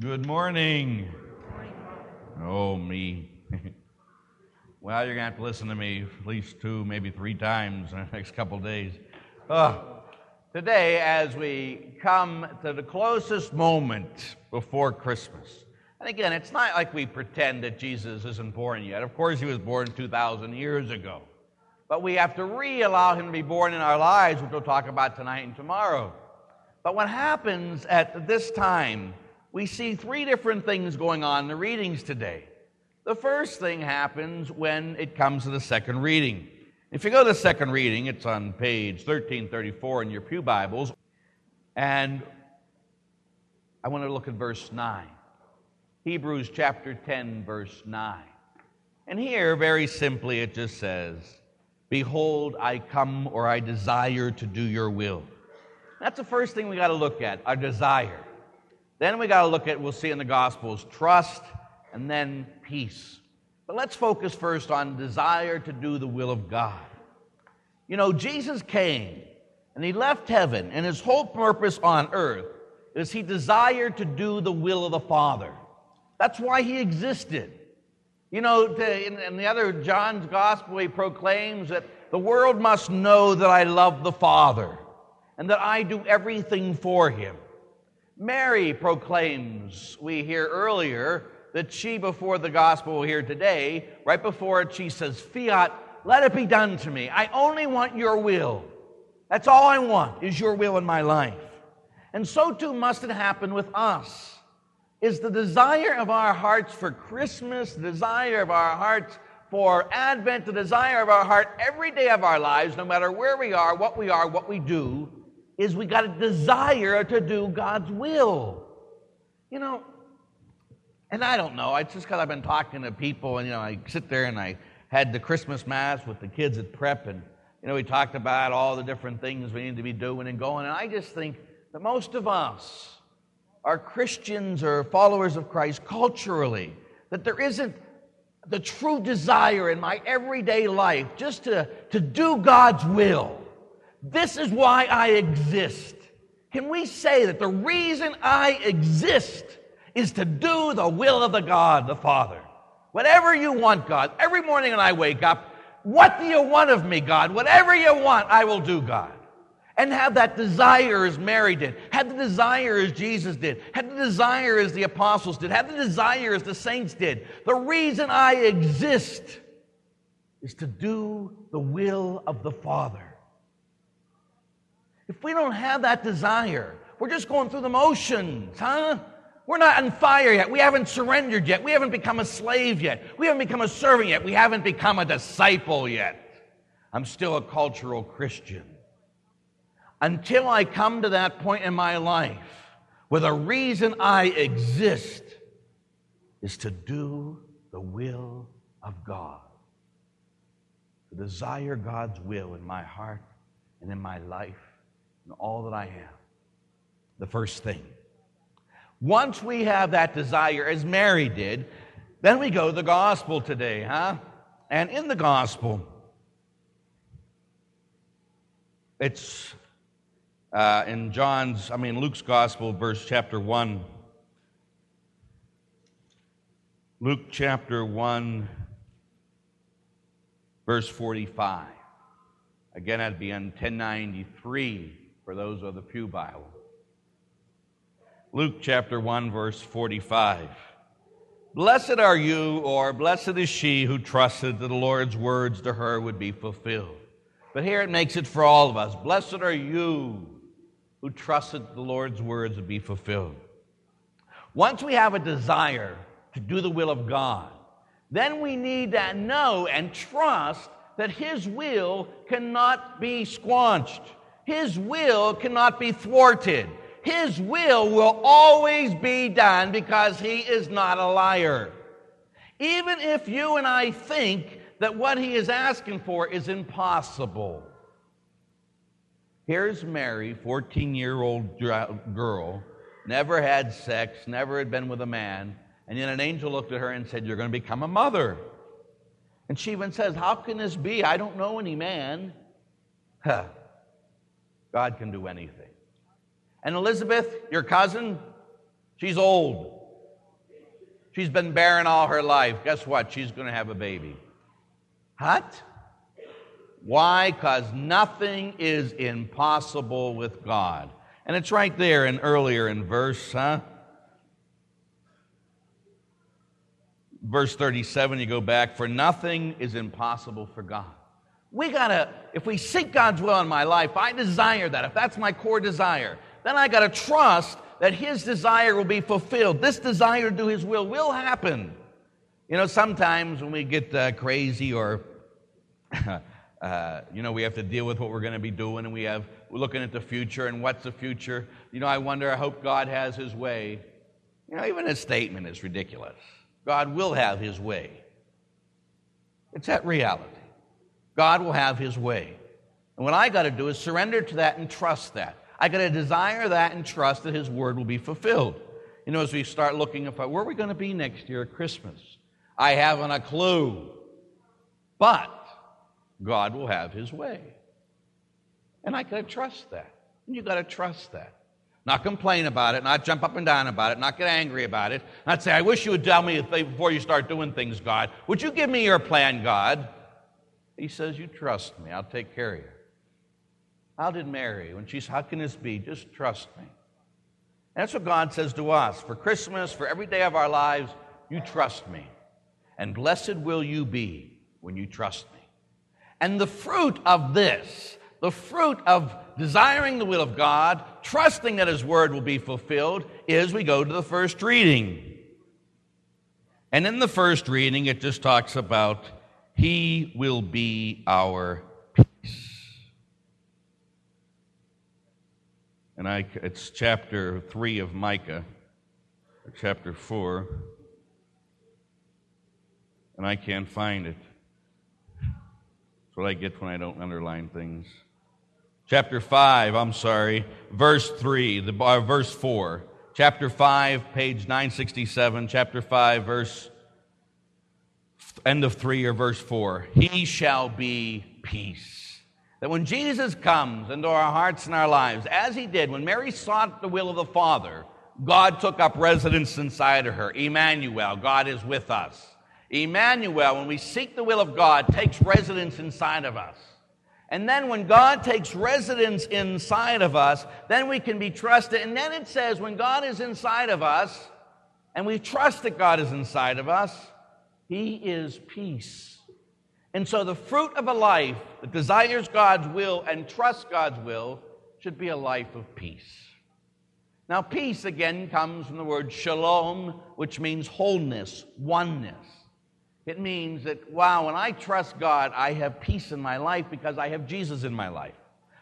Good morning. Oh, me. well, you're going to have to listen to me at least two, maybe three times in the next couple of days. Oh. Today, as we come to the closest moment before Christmas, and again, it's not like we pretend that Jesus isn't born yet. Of course, he was born 2,000 years ago. But we have to re allow him to be born in our lives, which we'll talk about tonight and tomorrow. But what happens at this time, we see three different things going on in the readings today. The first thing happens when it comes to the second reading. If you go to the second reading, it's on page 1334 in your Pew Bibles. And I want to look at verse 9. Hebrews chapter 10, verse 9. And here, very simply, it just says, Behold, I come or I desire to do your will. That's the first thing we got to look at, our desire. Then we got to look at, we'll see in the Gospels, trust and then peace. But let's focus first on desire to do the will of God. You know, Jesus came and he left heaven, and his whole purpose on earth is he desired to do the will of the Father. That's why he existed. You know, in, in the other John's gospel, he proclaims that the world must know that I love the Father and that I do everything for him. Mary proclaims, we hear earlier, that she, before the gospel here today, right before it, she says, Fiat, let it be done to me. I only want your will. That's all I want, is your will in my life. And so too must it happen with us. Is the desire of our hearts for Christmas, the desire of our hearts for Advent, the desire of our heart every day of our lives, no matter where we are, what we are, what we do, is we got a desire to do God's will. You know, and I don't know, it's just because I've been talking to people, and, you know, I sit there and I had the Christmas Mass with the kids at prep, and, you know, we talked about all the different things we need to be doing and going, and I just think that most of us are Christians or followers of Christ culturally, that there isn't the true desire in my everyday life just to, to do God's will. This is why I exist. Can we say that the reason I exist is to do the will of the God, the Father? Whatever you want, God. Every morning when I wake up, what do you want of me, God? Whatever you want, I will do, God. And have that desire as Mary did. Have the desire as Jesus did. Have the desire as the apostles did. Have the desire as the saints did. The reason I exist is to do the will of the Father. If we don't have that desire, we're just going through the motions, huh? We're not on fire yet. We haven't surrendered yet. We haven't become a slave yet. We haven't become a servant yet. We haven't become a disciple yet. I'm still a cultural Christian. Until I come to that point in my life where the reason I exist is to do the will of God, to desire God's will in my heart and in my life and all that I am. The first thing. Once we have that desire, as Mary did, then we go to the gospel today, huh? And in the gospel, it's uh, in John's, I mean, Luke's gospel, verse chapter 1. Luke chapter 1, verse 45. Again, that'd be on 1093 for those of the Pew Bible. Luke chapter 1, verse 45. Blessed are you, or blessed is she who trusted that the Lord's words to her would be fulfilled. But here it makes it for all of us. Blessed are you who trusted the Lord's words would be fulfilled. Once we have a desire to do the will of God, then we need to know and trust that His will cannot be squanched. His will cannot be thwarted. His will will always be done because He is not a liar. Even if you and I think that what He is asking for is impossible. Here's Mary, 14 year old girl, never had sex, never had been with a man, and then an angel looked at her and said, You're going to become a mother. And she even says, How can this be? I don't know any man. Huh. God can do anything. And Elizabeth, your cousin, she's old. She's been barren all her life. Guess what? She's going to have a baby. What? Why? Because nothing is impossible with God. And it's right there in earlier in verse, huh? Verse 37, you go back, for nothing is impossible for God. We gotta, if we seek God's will in my life, I desire that. If that's my core desire, then I gotta trust that His desire will be fulfilled. This desire to do His will will happen. You know, sometimes when we get uh, crazy or Uh, you know, we have to deal with what we're to be doing, and we have we're looking at the future and what's the future. You know, I wonder. I hope God has His way. You know, even His statement is ridiculous. God will have His way. It's that reality. God will have His way, and what I got to do is surrender to that and trust that. I got to desire that and trust that His word will be fulfilled. You know, as we start looking at where are we going to be next year at Christmas, I haven't a clue, but God will have his way. And I got to trust that. And you got to trust that. Not complain about it, not jump up and down about it, not get angry about it, not say, I wish you would tell me before you start doing things, God. Would you give me your plan, God? He says, You trust me, I'll take care of you. How did Mary, when she's, How can this be? Just trust me. That's what God says to us. For Christmas, for every day of our lives, you trust me. And blessed will you be when you trust me. And the fruit of this, the fruit of desiring the will of God, trusting that His word will be fulfilled, is we go to the first reading. And in the first reading, it just talks about He will be our peace. And I, it's chapter 3 of Micah, chapter 4. And I can't find it That's what I get when I don't underline things. Chapter 5, I'm sorry, verse 3, the, uh, verse 4. Chapter 5, page 967, chapter 5, verse, end of 3 or verse 4. He shall be peace. That when Jesus comes into our hearts and our lives, as he did when Mary sought the will of the Father, God took up residence inside of her. Emmanuel, God is with us. Emmanuel, when we seek the will of God, takes residence inside of us. And then when God takes residence inside of us, then we can be trusted. And then it says, when God is inside of us, and we trust that God is inside of us, He is peace. And so the fruit of a life that desires God's will and trusts God's will should be a life of peace. Now, peace again comes from the word shalom, which means wholeness, oneness. It means that, wow, when I trust God, I have peace in my life because I have Jesus in my life.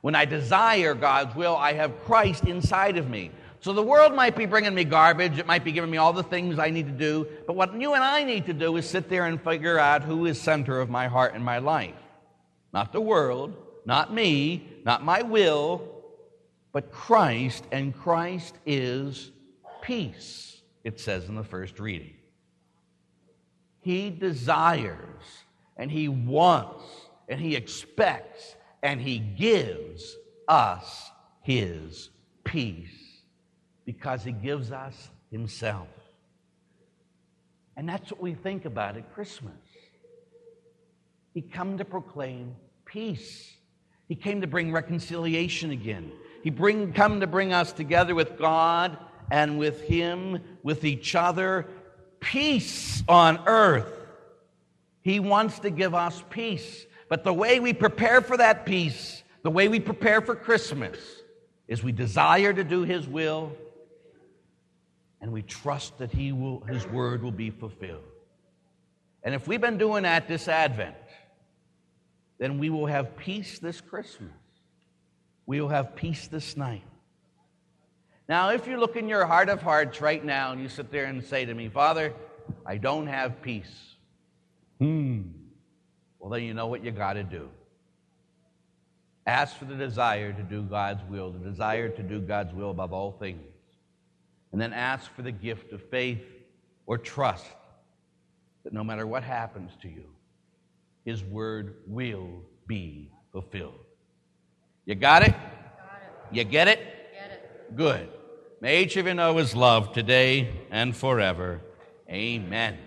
When I desire God's will, I have Christ inside of me. So the world might be bringing me garbage, it might be giving me all the things I need to do, but what you and I need to do is sit there and figure out who is center of my heart and my life. Not the world, not me, not my will, but Christ, and Christ is peace, it says in the first reading. He desires and He wants and He expects and He gives us His peace because He gives us Himself. And that's what we think about at Christmas. He came to proclaim peace. He came to bring reconciliation again. He bring, come to bring us together with God and with Him, with each other, peace on earth. He wants to give us peace. But the way we prepare for that peace, the way we prepare for Christmas, is we desire to do His will and we trust that he will, His word will be fulfilled. And if we've been doing that this Advent, then we will have peace this Christmas. We will have peace this night. Now, if you look in your heart of hearts right now and you sit there and say to me, Father, I don't have peace. Hmm. Well, then you know what you got to do. Ask for the desire to do God's will, the desire to do God's will above all things. And then ask for the gift of faith or trust that no matter what happens to you, His word will be fulfilled. You got it? Got it. You get it? Good. May each of you know his love today and forever. Amen.